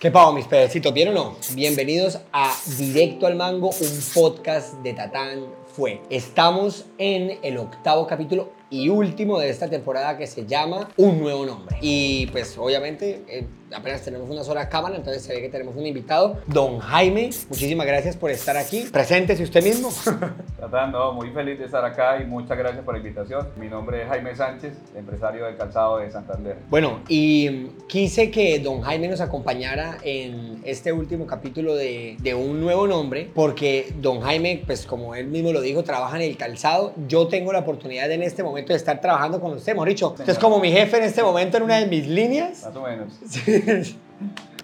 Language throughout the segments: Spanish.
¿Qué pavo, mis pedecitos? ¿Bien o no? Bienvenidos a Directo al Mango, un podcast de Tatán Fue. Estamos en el octavo capítulo y último de esta temporada que se llama Un Nuevo Nombre. Y pues obviamente eh, apenas tenemos una sola cámara, entonces se ve que tenemos un invitado, don Jaime. Muchísimas gracias por estar aquí. Preséntese usted mismo. Tratando, muy feliz de estar acá y muchas gracias por la invitación. Mi nombre es Jaime Sánchez, empresario del calzado de Santander. Bueno, y quise que don Jaime nos acompañara en este último capítulo de, de Un Nuevo Nombre, porque don Jaime, pues como él mismo lo dijo, trabaja en el calzado. Yo tengo la oportunidad en este momento de estar trabajando con usted, mejor dicho. Usted es como mi jefe en este momento en una de mis líneas. Más o menos.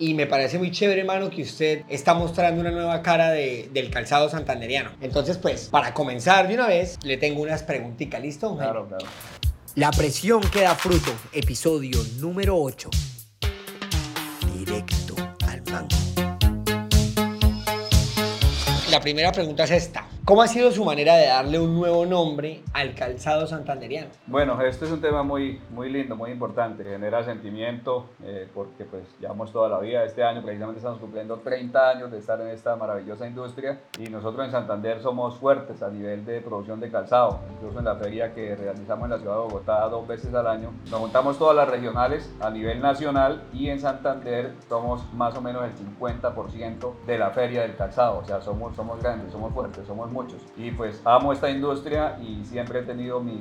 Y me parece muy chévere, hermano, que usted está mostrando una nueva cara de- del calzado santanderiano. Entonces, pues, para comenzar de una vez, le tengo unas preguntitas. ¿Listo? Claro, claro. La presión que da fruto, episodio número 8. Directo al mango. La primera pregunta es esta. ¿Cómo ha sido su manera de darle un nuevo nombre al calzado santanderiano? Bueno, este es un tema muy, muy lindo, muy importante. Genera sentimiento eh, porque pues llevamos toda la vida. Este año precisamente estamos cumpliendo 30 años de estar en esta maravillosa industria y nosotros en Santander somos fuertes a nivel de producción de calzado. Incluso en la feria que realizamos en la ciudad de Bogotá dos veces al año, nos juntamos todas las regionales a nivel nacional y en Santander somos más o menos el 50% de la feria del calzado. O sea, somos, somos grandes, somos fuertes, somos muchos. Y pues amo esta industria y siempre he tenido mi,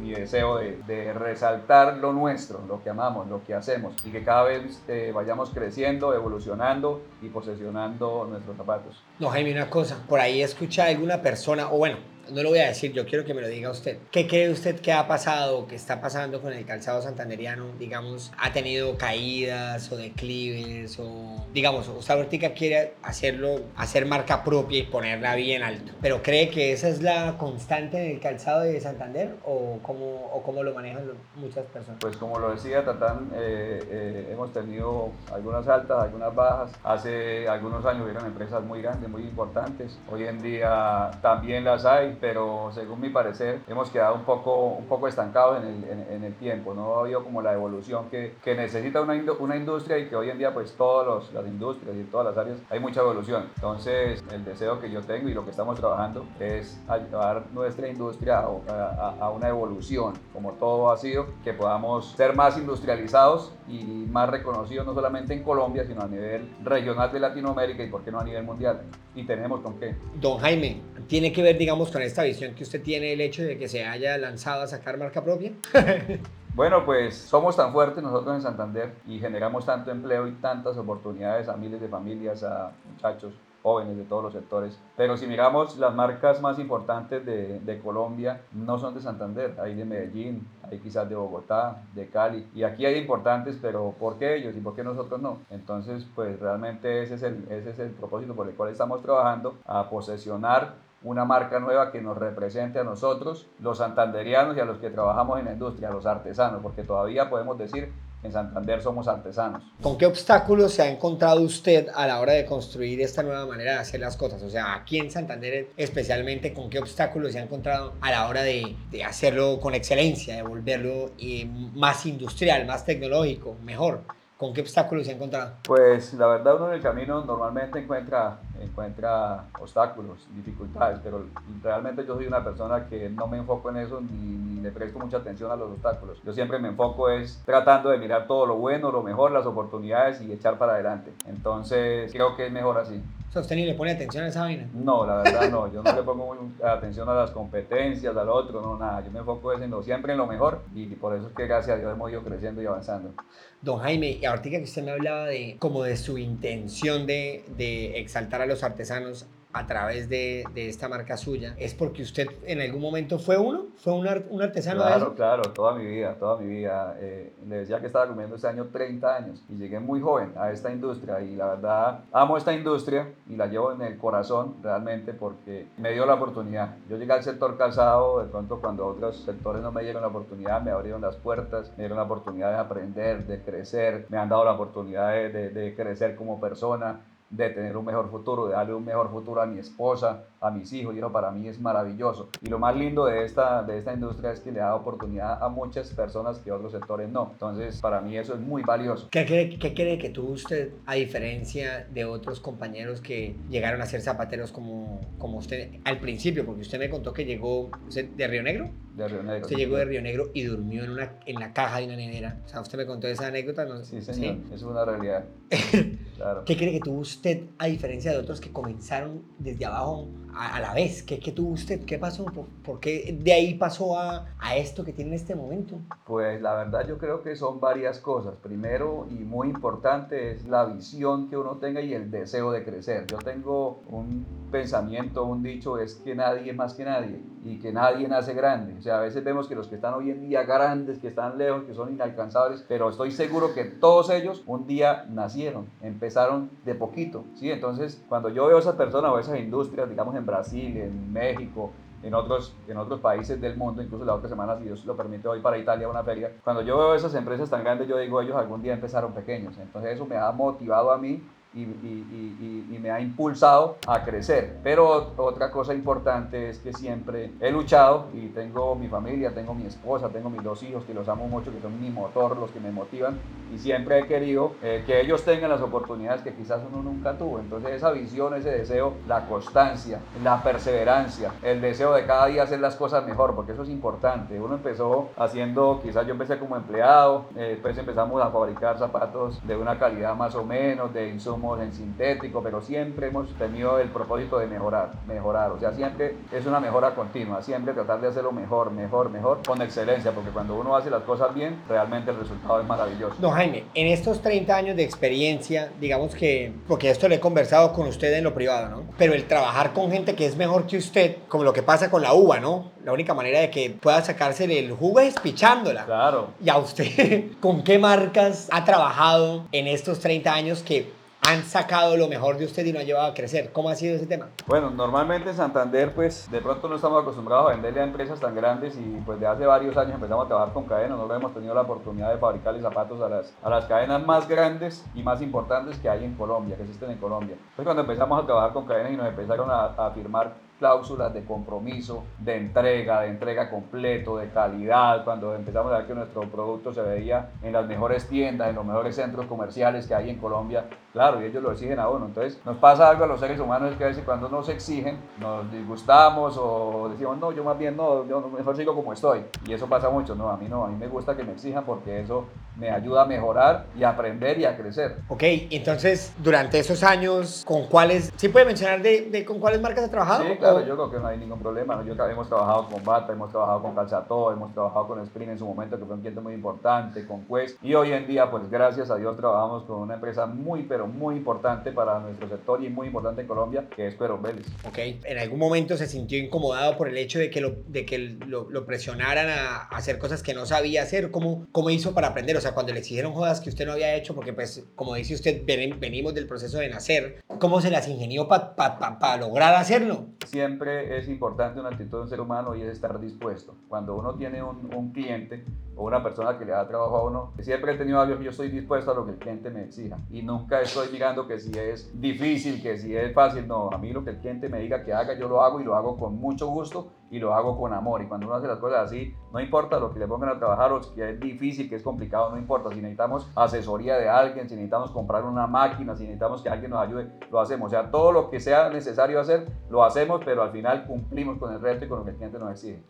mi- deseo de, de resaltar lo nuestro, lo que amamos, lo que hacemos y que cada vez eh, vayamos creciendo, evolucionando y posesionando nuestros zapatos. No, Jaime, una cosa. Por ahí escucha alguna persona, o bueno, no lo voy a decir, yo quiero que me lo diga usted. ¿Qué cree usted que ha pasado, que está pasando con el calzado santanderiano? Digamos, ha tenido caídas o declives o, digamos, usted ahorita quiere hacerlo, hacer marca propia y ponerla bien alto. ¿Pero cree que esa es la constante del calzado de Santander o cómo, o cómo lo manejan muchas personas? Pues como lo decía Tatán, eh, eh, hemos tenido algunas altas, algunas bajas. Hace algunos años hubieron empresas muy grandes, muy importantes. Hoy en día también las hay, pero según mi parecer hemos quedado un poco, un poco estancados en el, en- en el tiempo. No ha habido como la evolución que, que necesita una, una industria y que hoy en día pues todas las industrias y todas las áreas hay mucha evolución. Entonces el deseo que yo tengo y lo que estamos trabajando es ayudar nuestra industria a, a- a una evolución, como todo ha sido, que podamos ser más industrializados y más reconocidos no solamente en Colombia, sino a nivel regional de Latinoamérica y por qué no a nivel mundial. Y tenemos con qué. Don Jaime, ¿tiene que ver, digamos, con esta visión que usted tiene el hecho de que se haya lanzado a sacar marca propia? Bueno, pues somos tan fuertes nosotros en Santander y generamos tanto empleo y tantas oportunidades a miles de familias, a muchachos jóvenes de todos los sectores. Pero si miramos las marcas más importantes de, de Colombia, no son de Santander, hay de Medellín, hay quizás de Bogotá, de Cali. Y aquí hay importantes, pero ¿por qué ellos y por qué nosotros no? Entonces, pues realmente ese es el, ese es el propósito por el cual estamos trabajando, a posesionar una marca nueva que nos represente a nosotros, los santanderianos y a los que trabajamos en la industria, los artesanos, porque todavía podemos decir en Santander somos artesanos. ¿Con qué obstáculos se ha encontrado usted a la hora de construir esta nueva manera de hacer las cosas? O sea, aquí en Santander especialmente, ¿con qué obstáculos se ha encontrado a la hora de, de hacerlo con excelencia, de volverlo eh, más industrial, más tecnológico, mejor? ¿Con qué obstáculos se ha encontrado? Pues la verdad uno en el camino normalmente encuentra, encuentra obstáculos, dificultades, pero realmente yo soy una persona que no me enfoco en eso ni, ni le presto mucha atención a los obstáculos. Yo siempre me enfoco es tratando de mirar todo lo bueno, lo mejor, las oportunidades y echar para adelante. Entonces creo que es mejor así. Sea, ¿usted ni le pone atención a esa vaina? No, la verdad no, yo no le pongo muy atención a las competencias, al otro, no, nada, yo me enfoco en lo, siempre en lo mejor y por eso es que gracias a Dios hemos ido creciendo y avanzando. Don Jaime, y ahorita que usted me hablaba de como de su intención de, de exaltar a los artesanos a través de, de esta marca suya, ¿es porque usted en algún momento fue uno? ¿Fue un, ar- un artesano de Claro, eso? claro, toda mi vida, toda mi vida. Eh, le decía que estaba cumpliendo este año 30 años y llegué muy joven a esta industria y la verdad amo esta industria y la llevo en el corazón realmente porque me dio la oportunidad. Yo llegué al sector calzado, de pronto cuando otros sectores no me dieron la oportunidad, me abrieron las puertas, me dieron la oportunidad de aprender, de crecer, me han dado la oportunidad de, de- de crecer como persona de tener un mejor futuro, de darle un mejor futuro a mi esposa, a mis hijos, y eso para mí es maravilloso. Y lo más lindo de esta, de esta industria es que le da oportunidad a muchas personas que otros sectores no. Entonces, para mí eso es muy valioso. ¿Qué cree, qué cree que tuvo usted a diferencia de otros compañeros que llegaron a ser zapateros como, como usted al principio? Porque usted me contó que llegó de Río Negro. De Río Negro. Usted llegó de Río Negro y durmió en, una, en la caja de una nenera. O sea, usted me contó esa anécdota. ¿no? Sí, señor. Es una realidad. claro. ¿Qué cree que tuvo usted a diferencia de otros que comenzaron desde abajo a, la vez? ¿Qué, ¿Qué, tuvo usted? ¿Qué pasó? ¿Por, qué de ahí pasó a, a, esto que tiene en este momento? Pues la verdad yo creo que son varias cosas. Primero y muy importante es la visión que uno tenga y el deseo de crecer. Yo tengo un pensamiento, un dicho, es que nadie es más que nadie y que nadie nace grande. O sea, a veces vemos que los que están hoy en día grandes, que están lejos, que son inalcanzables, pero estoy seguro que todos ellos un día nacieron, empezaron de poquito, ¿sí? Entonces, cuando yo veo a esas personas o esas industrias, digamos en Brasil, en México, en otros, en otros países del mundo, incluso la otra semana, si Dios lo permite, hoy para Italia una feria. Cuando yo veo esas empresas tan grandes, yo digo, ellos algún día empezaron pequeños. Entonces eso me ha motivado a mí y, y, y, me ha impulsado a crecer. Pero otra cosa importante es que siempre he luchado y tengo mi familia, tengo mi esposa, tengo mis dos hijos que los amo mucho, que son mi motor, los que me motivan y siempre he querido eh, que ellos tengan las oportunidades que quizás uno nunca tuvo. Entonces esa visión, ese deseo, la constancia, la perseverancia, el deseo de cada día hacer las cosas mejor, porque eso es importante. Uno empezó haciendo, quizás yo empecé como empleado, eh, después empezamos a fabricar zapatos de una calidad más o menos, de insumos en sintético, pero siempre hemos tenido el propósito de mejorar, mejorar. O sea, siempre es una mejora continua, siempre tratar de hacerlo mejor, mejor, mejor, con excelencia, porque cuando uno hace las cosas bien, realmente el resultado es maravilloso. Don Jaime, en estos 30 años de experiencia, digamos que, porque esto le he conversado con usted en lo privado, ¿no? Pero el trabajar con gente que es mejor que usted, como lo que pasa con la uva, ¿no? La única manera de que pueda sacarse el jugo es pichándola. Claro. ¿Y a usted con qué marcas ha trabajado en estos 30 años que han sacado lo mejor de usted y lo han llevado a crecer. ¿Cómo ha sido ese tema? Bueno, normalmente en Santander, pues de pronto no estamos acostumbrados a venderle a empresas tan grandes y pues de hace varios años empezamos a trabajar con cadenas. No hemos tenido la oportunidad de fabricarle zapatos a las, a las cadenas más grandes y más importantes que hay en Colombia, que existen en Colombia. Pues cuando empezamos a trabajar con cadenas y nos empezaron a, a firmar cláusulas de compromiso, de entrega, de entrega completo, de calidad, cuando empezamos a ver que nuestro producto se veía en las mejores tiendas, en los mejores centros comerciales que hay en Colombia, claro, y ellos lo exigen a uno. Entonces, nos pasa algo a los seres humanos es que a veces cuando nos exigen, nos disgustamos o decimos, no, yo más bien no, yo mejor sigo como estoy. Y eso pasa mucho, no, a mí no, a mí me gusta que me exijan porque eso me ayuda a mejorar y a aprender y a crecer. Ok, entonces, durante esos años, ¿con cuáles, sí puede mencionar de, de con cuáles marcas ha trabajado? Sí, claro, yo creo que no hay ningún problema. Yo, hemos trabajado con Bata, hemos trabajado con Calzató, hemos trabajado con Sprint en su momento, que fue un cliente muy importante, con Quest. Y hoy en día, pues gracias a Dios, trabajamos con una empresa muy, pero muy importante para nuestro sector y muy importante en Colombia, que es Cuero Vélez. Ok, ¿en algún momento se sintió incomodado por el hecho de que lo, de que lo, lo presionaran a hacer cosas que no sabía hacer? ¿Cómo, ¿Cómo hizo para aprender? O sea, cuando le exigieron jodas que usted no había hecho, porque pues, como dice usted, venimos del proceso de nacer, ¿cómo se las ingenió para pa, lograr hacerlo? Siempre es importante una actitud de un ser humano y es estar dispuesto. Cuando uno tiene un, cliente o una persona que le da trabajo a uno, siempre he tenido algo, yo estoy dispuesto a lo que el cliente me exija y nunca estoy mirando que si es difícil, que si es fácil, no, a mí lo que el cliente me diga que haga, yo lo hago y lo hago con mucho gusto y lo hago con amor y cuando uno hace las cosas así, no importa lo que le pongan a trabajar o que es difícil, que es complicado, no importa, si necesitamos asesoría de alguien, si necesitamos comprar una máquina, si necesitamos que alguien nos ayude, lo hacemos, o sea, todo lo que sea necesario hacer, lo hacemos, pero al final cumplimos con el resto y con lo que el cliente nos exige.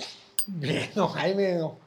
Bien, no, Jaime, no.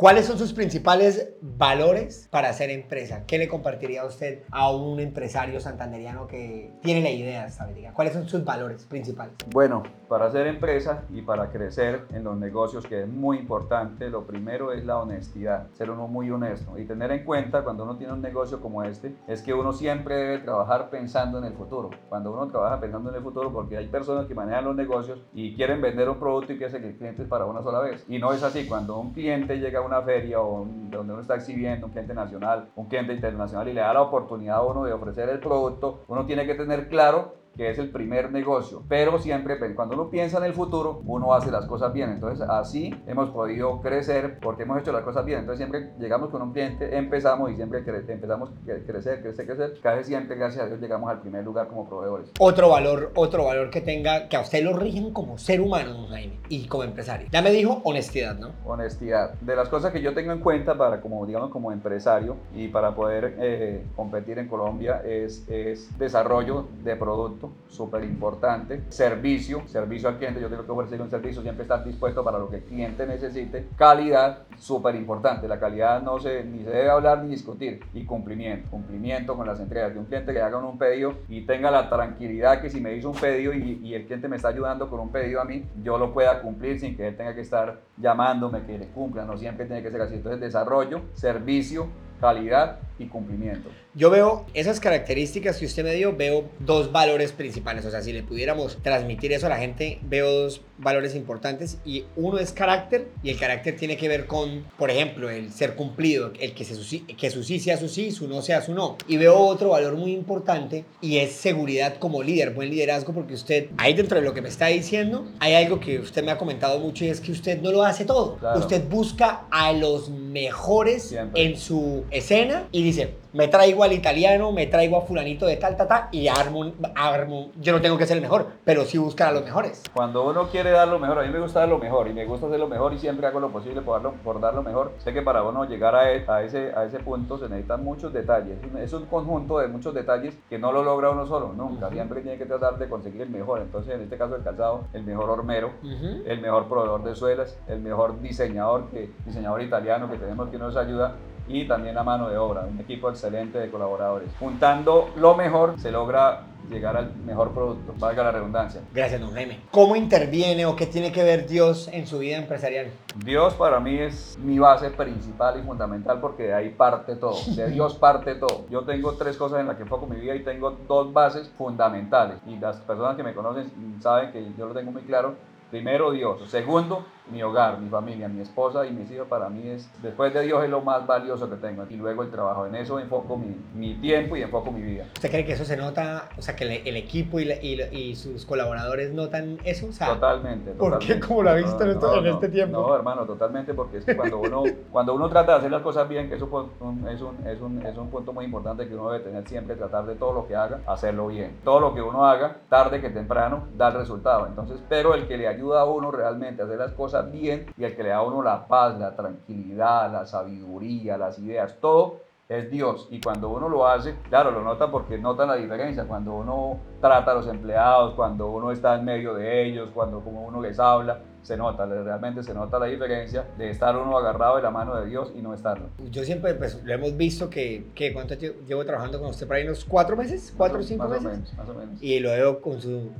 ¿Cuáles son sus principales valores para hacer empresa? ¿Qué le compartiría a usted a un empresario santanderiano que tiene la idea, sabe? Diga, ¿Cuáles son sus valores principales? Bueno, para hacer empresa y para crecer en los negocios, que es muy importante, lo primero es la honestidad, ser uno muy honesto y tener en cuenta cuando uno tiene un negocio como este, es que uno siempre debe trabajar pensando en el futuro. Cuando uno trabaja pensando en el futuro, porque hay personas que manejan los negocios y quieren vender un producto y hace que el cliente es para una sola vez. Y no es así. Cuando un cliente llega a una feria o donde uno está exhibiendo un cliente nacional, un cliente internacional y le da la oportunidad a uno de ofrecer el producto, uno tiene que tener claro que es el primer negocio, pero siempre cuando uno piensa en el futuro, uno hace las cosas bien. Entonces así hemos podido crecer porque hemos hecho las cosas bien. Entonces siempre llegamos con un cliente, empezamos y siempre empezamos a crecer, crecer, crecer. Casi siempre, gracias a Dios, llegamos al primer lugar como proveedores. Otro valor, otro valor que tenga, que a usted lo rigen como ser humano, Jaime, y como empresario. Ya me dijo honestidad, ¿no? Honestidad. De las cosas que yo tengo en cuenta para, como digamos, como empresario y para poder eh, competir en Colombia es, es desarrollo de producto súper importante. Servicio, servicio al cliente. Yo tengo que ofrecer un servicio, siempre estar dispuesto para lo que el cliente necesite. Calidad, súper importante. La calidad no se, ni se debe hablar ni discutir. Y cumplimiento, cumplimiento con las entregas. De un cliente que haga un pedido y tenga la tranquilidad que si me hizo un pedido y, el cliente me está ayudando con un pedido a mí, yo lo pueda cumplir sin que él tenga que estar llamándome que le cumpla. No siempre tiene que ser así. Entonces, desarrollo, servicio, calidad y cumplimiento. Yo veo esas características que usted me dio, veo dos valores principales. O sea, si le pudiéramos transmitir eso a la gente, veo dos valores importantes y uno es carácter y el carácter tiene que ver con, por ejemplo, el ser cumplido, el que, se, que su sí sea su sí, su no sea su no. Y veo otro valor muy importante y es seguridad como líder, buen liderazgo, porque usted, ahí dentro de lo que me está diciendo, hay algo que usted me ha comentado mucho y es que usted no lo hace todo. Usted busca a los mejores en su escena y dice, me traigo al italiano, me traigo a fulanito de tal, tal, tal, y armo, armo, yo no tengo que ser el mejor, pero sí buscar a los mejores. Cuando uno quiere dar lo mejor, a mí me gusta dar lo mejor, y me gusta hacer lo mejor, y siempre hago lo posible por, darlo, por dar lo mejor. Sé que para uno llegar a, e, a, ese, a ese punto se necesitan muchos detalles, es un, conjunto de muchos detalles que no lo logra uno solo, nunca, siempre tiene que tratar de conseguir el mejor, entonces en este caso el calzado, el mejor hormero, el mejor proveedor de suelas, el mejor diseñador, que, diseñador italiano que tenemos que nos ayuda, y también la mano de obra, un equipo excelente de colaboradores. Juntando lo mejor se logra llegar al mejor producto, valga la redundancia. Gracias, don Jaime. ¿Cómo interviene o qué tiene que ver Dios en su vida empresarial? Dios para mí es mi base principal y fundamental porque de ahí parte todo, de Dios parte todo. Yo tengo tres cosas en las que enfoco mi vida y tengo dos bases fundamentales y las personas que me conocen saben que yo lo tengo muy claro. Primero Dios, segundo mi hogar, mi familia, mi esposa y mis hijos para mí es, después de Dios es lo más valioso que tengo. Y luego el trabajo, en eso enfoco mi, mi tiempo y enfoco mi vida. ¿Usted cree que eso se nota, o sea, que el, equipo y, y, y, sus colaboradores notan eso? O sea, totalmente. ¿Por qué? ¿Cómo lo ha visto en, este tiempo? No, hermano, totalmente, porque es que cuando uno, cuando uno trata de hacer las cosas bien, que eso es un, es, un, es, un, es un punto muy importante que uno debe tener siempre, tratar de todo lo que haga, hacerlo bien. Todo lo que uno haga, tarde que temprano, da el resultado. Entonces, pero el que le ayuda a uno realmente a hacer las cosas bien y el que le da a uno la paz, la tranquilidad, la sabiduría, las ideas, todo es Dios. Y cuando uno lo hace, claro, lo nota porque nota la diferencia. Cuando uno trata a los empleados, cuando uno está en medio de ellos, cuando como uno les habla, se nota, realmente se nota la diferencia de estar uno agarrado de la mano de Dios y no estarlo. Yo siempre, pues, lo hemos visto que, que ¿cuánto llevo trabajando con usted? ¿Por ahí unos cuatro meses? ¿Cuatro o cinco más meses? O menos, más o menos. Y lo veo con su,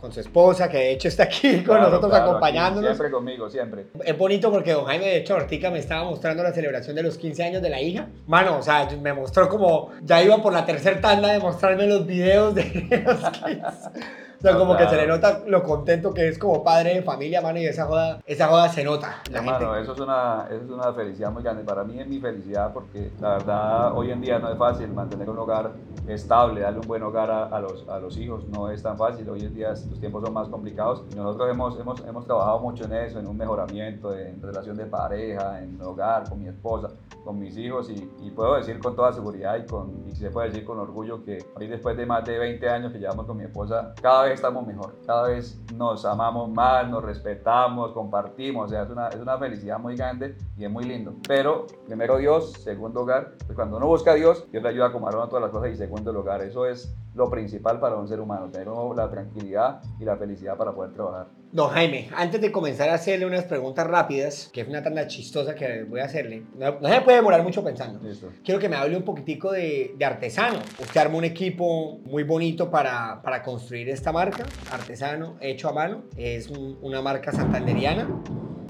con su esposa, que de hecho está aquí con nosotros acompañándonos. siempre conmigo, siempre. Es bonito porque don Jaime, de hecho, Ortica me estaba mostrando la celebración de los 15 años de la hija. Mano, o sea, me mostró como, ya iba por la tercera tanda de mostrarme los videos de los 15. O sea, como que se le nota lo contento que es como padre de familia, mano, y esa joda, esa joda se nota. La Hermano, eso es, una, eso es una felicidad muy grande. Para mí es mi felicidad porque la verdad hoy en día no es fácil mantener un hogar estable, darle un buen hogar a, a, los, a los hijos. No es tan fácil. Hoy en día los tiempos son más complicados. Y nosotros hemos, hemos, hemos trabajado mucho en eso, en un mejoramiento, en relación de pareja, en hogar, con mi esposa, con mis hijos. Y, y puedo decir con toda seguridad y, con, y se puede decir con orgullo que hoy después de más de 20 años que llevamos con mi esposa, cada vez estamos mejor, cada vez nos amamos más, nos respetamos, compartimos, o sea, es una, es una felicidad muy grande y es muy lindo. Pero primero Dios, segundo hogar, pues cuando uno busca a Dios, Dios le ayuda a acomodar todas las cosas y segundo el hogar, eso es lo principal para un ser humano, tener la tranquilidad y la felicidad para poder trabajar. Don Jaime, antes de comenzar a hacerle unas preguntas rápidas, que es una tanda chistosa que voy a hacerle, no, se puede demorar mucho pensando. Listo. Quiero que me hable un poquitico de, de artesano. Usted armó un equipo muy bonito para, para construir esta marca, artesano, hecho a mano. Es un, una marca santanderiana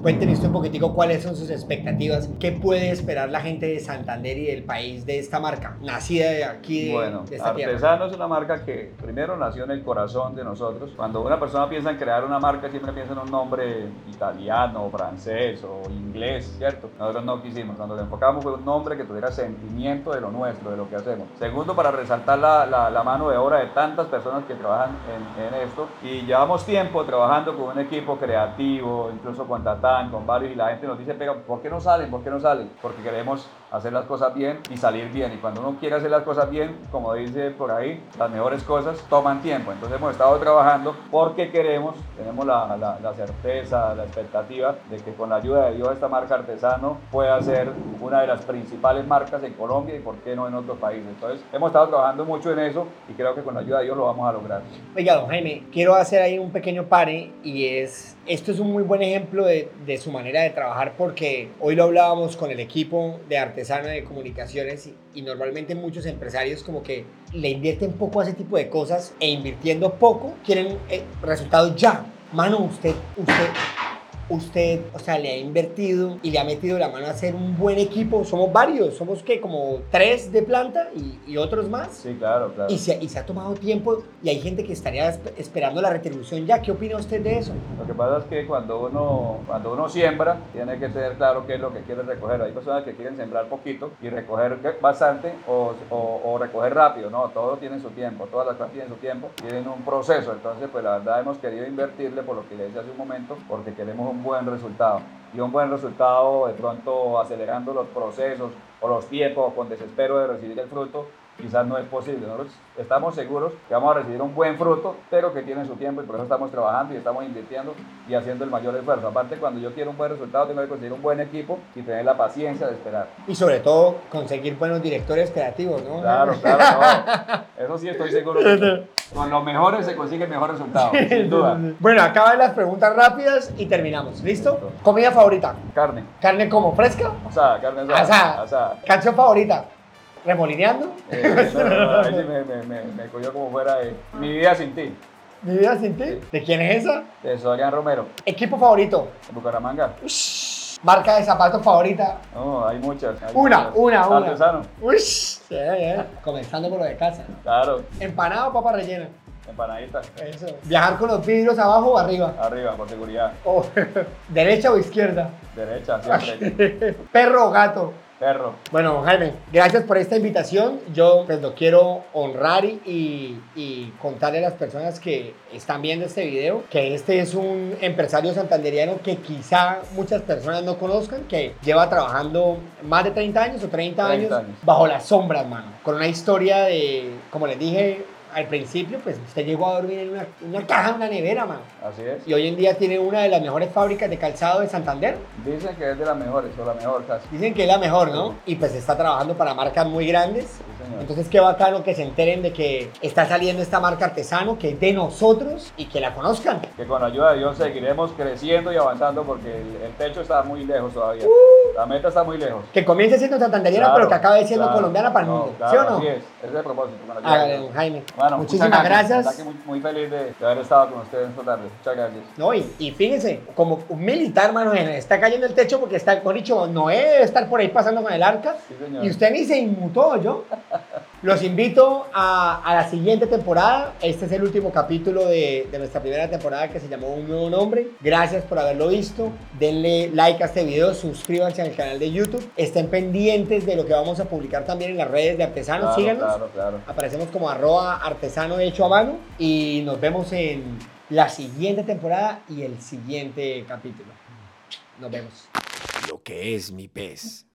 Cuéntenos usted un poquitico cuáles son sus expectativas, qué puede esperar la gente de Santander y del país de esta marca, nacida de aquí, de, bueno, de esta tierra. Artesano es una marca que primero nació en el corazón de nosotros. Cuando una persona piensa en crear una marca, siempre piensa en un nombre italiano, francés o inglés, ¿cierto? Nosotros no quisimos. Cuando le enfocamos fue un nombre que tuviera sentimiento de lo nuestro, de lo que hacemos. Segundo, para resaltar la, la, la mano de obra de tantas personas que trabajan en, en, esto. Y llevamos tiempo trabajando con un equipo creativo, incluso con Con varios, y la gente nos dice, pero ¿por qué no salen? ¿Por qué no salen? Porque queremos hacer las cosas bien y salir bien. Y cuando uno quiere hacer las cosas bien, como dice por ahí, las mejores cosas toman tiempo. Entonces hemos estado trabajando porque queremos, tenemos la, la, la certeza, la expectativa de que con la ayuda de Dios esta marca artesano pueda ser una de las principales marcas en Colombia y por qué no en otros países. Entonces hemos estado trabajando mucho en eso y creo que con la ayuda de Dios lo vamos a lograr. Oiga, don Jaime, quiero hacer ahí un pequeño pare y es, esto es un muy buen ejemplo de, de su manera de trabajar porque hoy lo hablábamos con el equipo de de comunicaciones y, y normalmente muchos empresarios como que le invierten poco a ese tipo de cosas e invirtiendo poco quieren eh, resultados ya. Mano, usted, usted, usted, o sea, le ha invertido y le ha metido la mano a hacer un buen equipo. Somos varios, somos que como tres de planta y, y otros más. Sí, claro, claro. Y se, y se, ha tomado tiempo y hay gente que estaría esperando la retribución ya. ¿Qué opina usted de eso? Lo que pasa es que cuando uno, cuando uno siembra, tiene que tener claro qué es lo que quiere recoger. Hay personas que quieren sembrar poquito y recoger bastante o, o, o recoger rápido. No, todo tiene su tiempo, todas las cosas tienen su tiempo, tienen un proceso. Entonces, pues la verdad hemos querido invertirle por lo que le decía hace un momento, porque queremos un buen resultado. Y un buen resultado de pronto acelerando los procesos o los tiempos con desespero de recibir el fruto, quizás no es posible. Nosotros estamos seguros que vamos a recibir un buen fruto, pero que tiene su tiempo y por eso estamos trabajando y estamos invirtiendo y haciendo el mayor esfuerzo. Aparte, cuando yo quiero un buen resultado, tengo que conseguir un buen equipo y tener la paciencia de esperar. Y sobre todo, conseguir buenos directores creativos, ¿no? Claro, claro, no. Eso sí estoy seguro. Que con los mejores se consigue mejor resultado, sin duda. Bueno, acaba las preguntas rápidas y terminamos. ¿Listo? ¿Comida favorita? Carne. ¿Carne como fresca? Asada, carne asada. Asada. asada. ¿Canción favorita? ¿Remolineando? Eh, no, no, no, me, me, me, me, cogió como fuera de Mi vida sin ti. ¿Mi vida sin ti? Sí. ¿De quién es esa? De Sorian Romero. ¿Equipo favorito? Bucaramanga. Ush. ¿Marca de zapatos favorita? No, hay muchas. Hay una, muchas. una, una. Artesano. Uy, sí, yeah. comenzando por lo de casa. Claro. ¿Empanada o papa rellena? Empanadita. Eso. ¿Viajar con los vidrios abajo o arriba? Arriba, por seguridad. Oh. ¿Derecha o izquierda? Derecha, siempre. ¿Perro o gato? Perro. Bueno, Jaime, gracias por esta invitación. Yo pues lo quiero honrar y, y, contarle a las personas que están viendo este video que este es un empresario santanderiano que quizá muchas personas no conozcan, que lleva trabajando más de 30 años o 30, 30 años, años bajo las sombras, mano. Con una historia de, como les dije, al principio, pues usted llegó a dormir en una, una caja, una nevera, man. Así es. Y hoy en día tiene una de las mejores fábricas de calzado de Santander. Dicen que es de las mejores, o la mejor casi. Dicen que es la mejor, ¿no? Sí. Y pues está trabajando para marcas muy grandes. Señor. Entonces, qué bacano que se enteren de que está saliendo esta marca artesano, que es de nosotros y que la conozcan. Que con la ayuda de Dios seguiremos creciendo y avanzando porque el, el techo está muy lejos todavía. Uh, la meta está muy lejos. Que comience siendo santanderiana, Claro, pero que acabe siendo claro. colombiana para el No, mundo. claro, ¿Sí o no? Así es, ese es el propósito. Con Hágale, don Jaime. Bueno, Muchísimas gracias. Que muy, muy feliz de, de haber estado con ustedes esta tarde. Muchas gracias. No, y, y fíjense, como un militar, mano, está cayendo el techo porque está, por dicho, Noé debe estar por ahí pasando con el arca. Sí, señor. Y usted ni se inmutó, yo. Los invito a, a, la siguiente temporada. Este es el último capítulo de, de, nuestra primera temporada que se llamó Un Nuevo Nombre. Gracias por haberlo visto. Denle like a este video, suscríbanse al canal de YouTube. Estén pendientes de lo que vamos a publicar también en las redes de Artesanos. Claro, Síganos. claro, claro. Aparecemos como arroba artesano hecho a mano. Y nos vemos en la siguiente temporada y el siguiente capítulo. Nos vemos. Lo que es mi pez.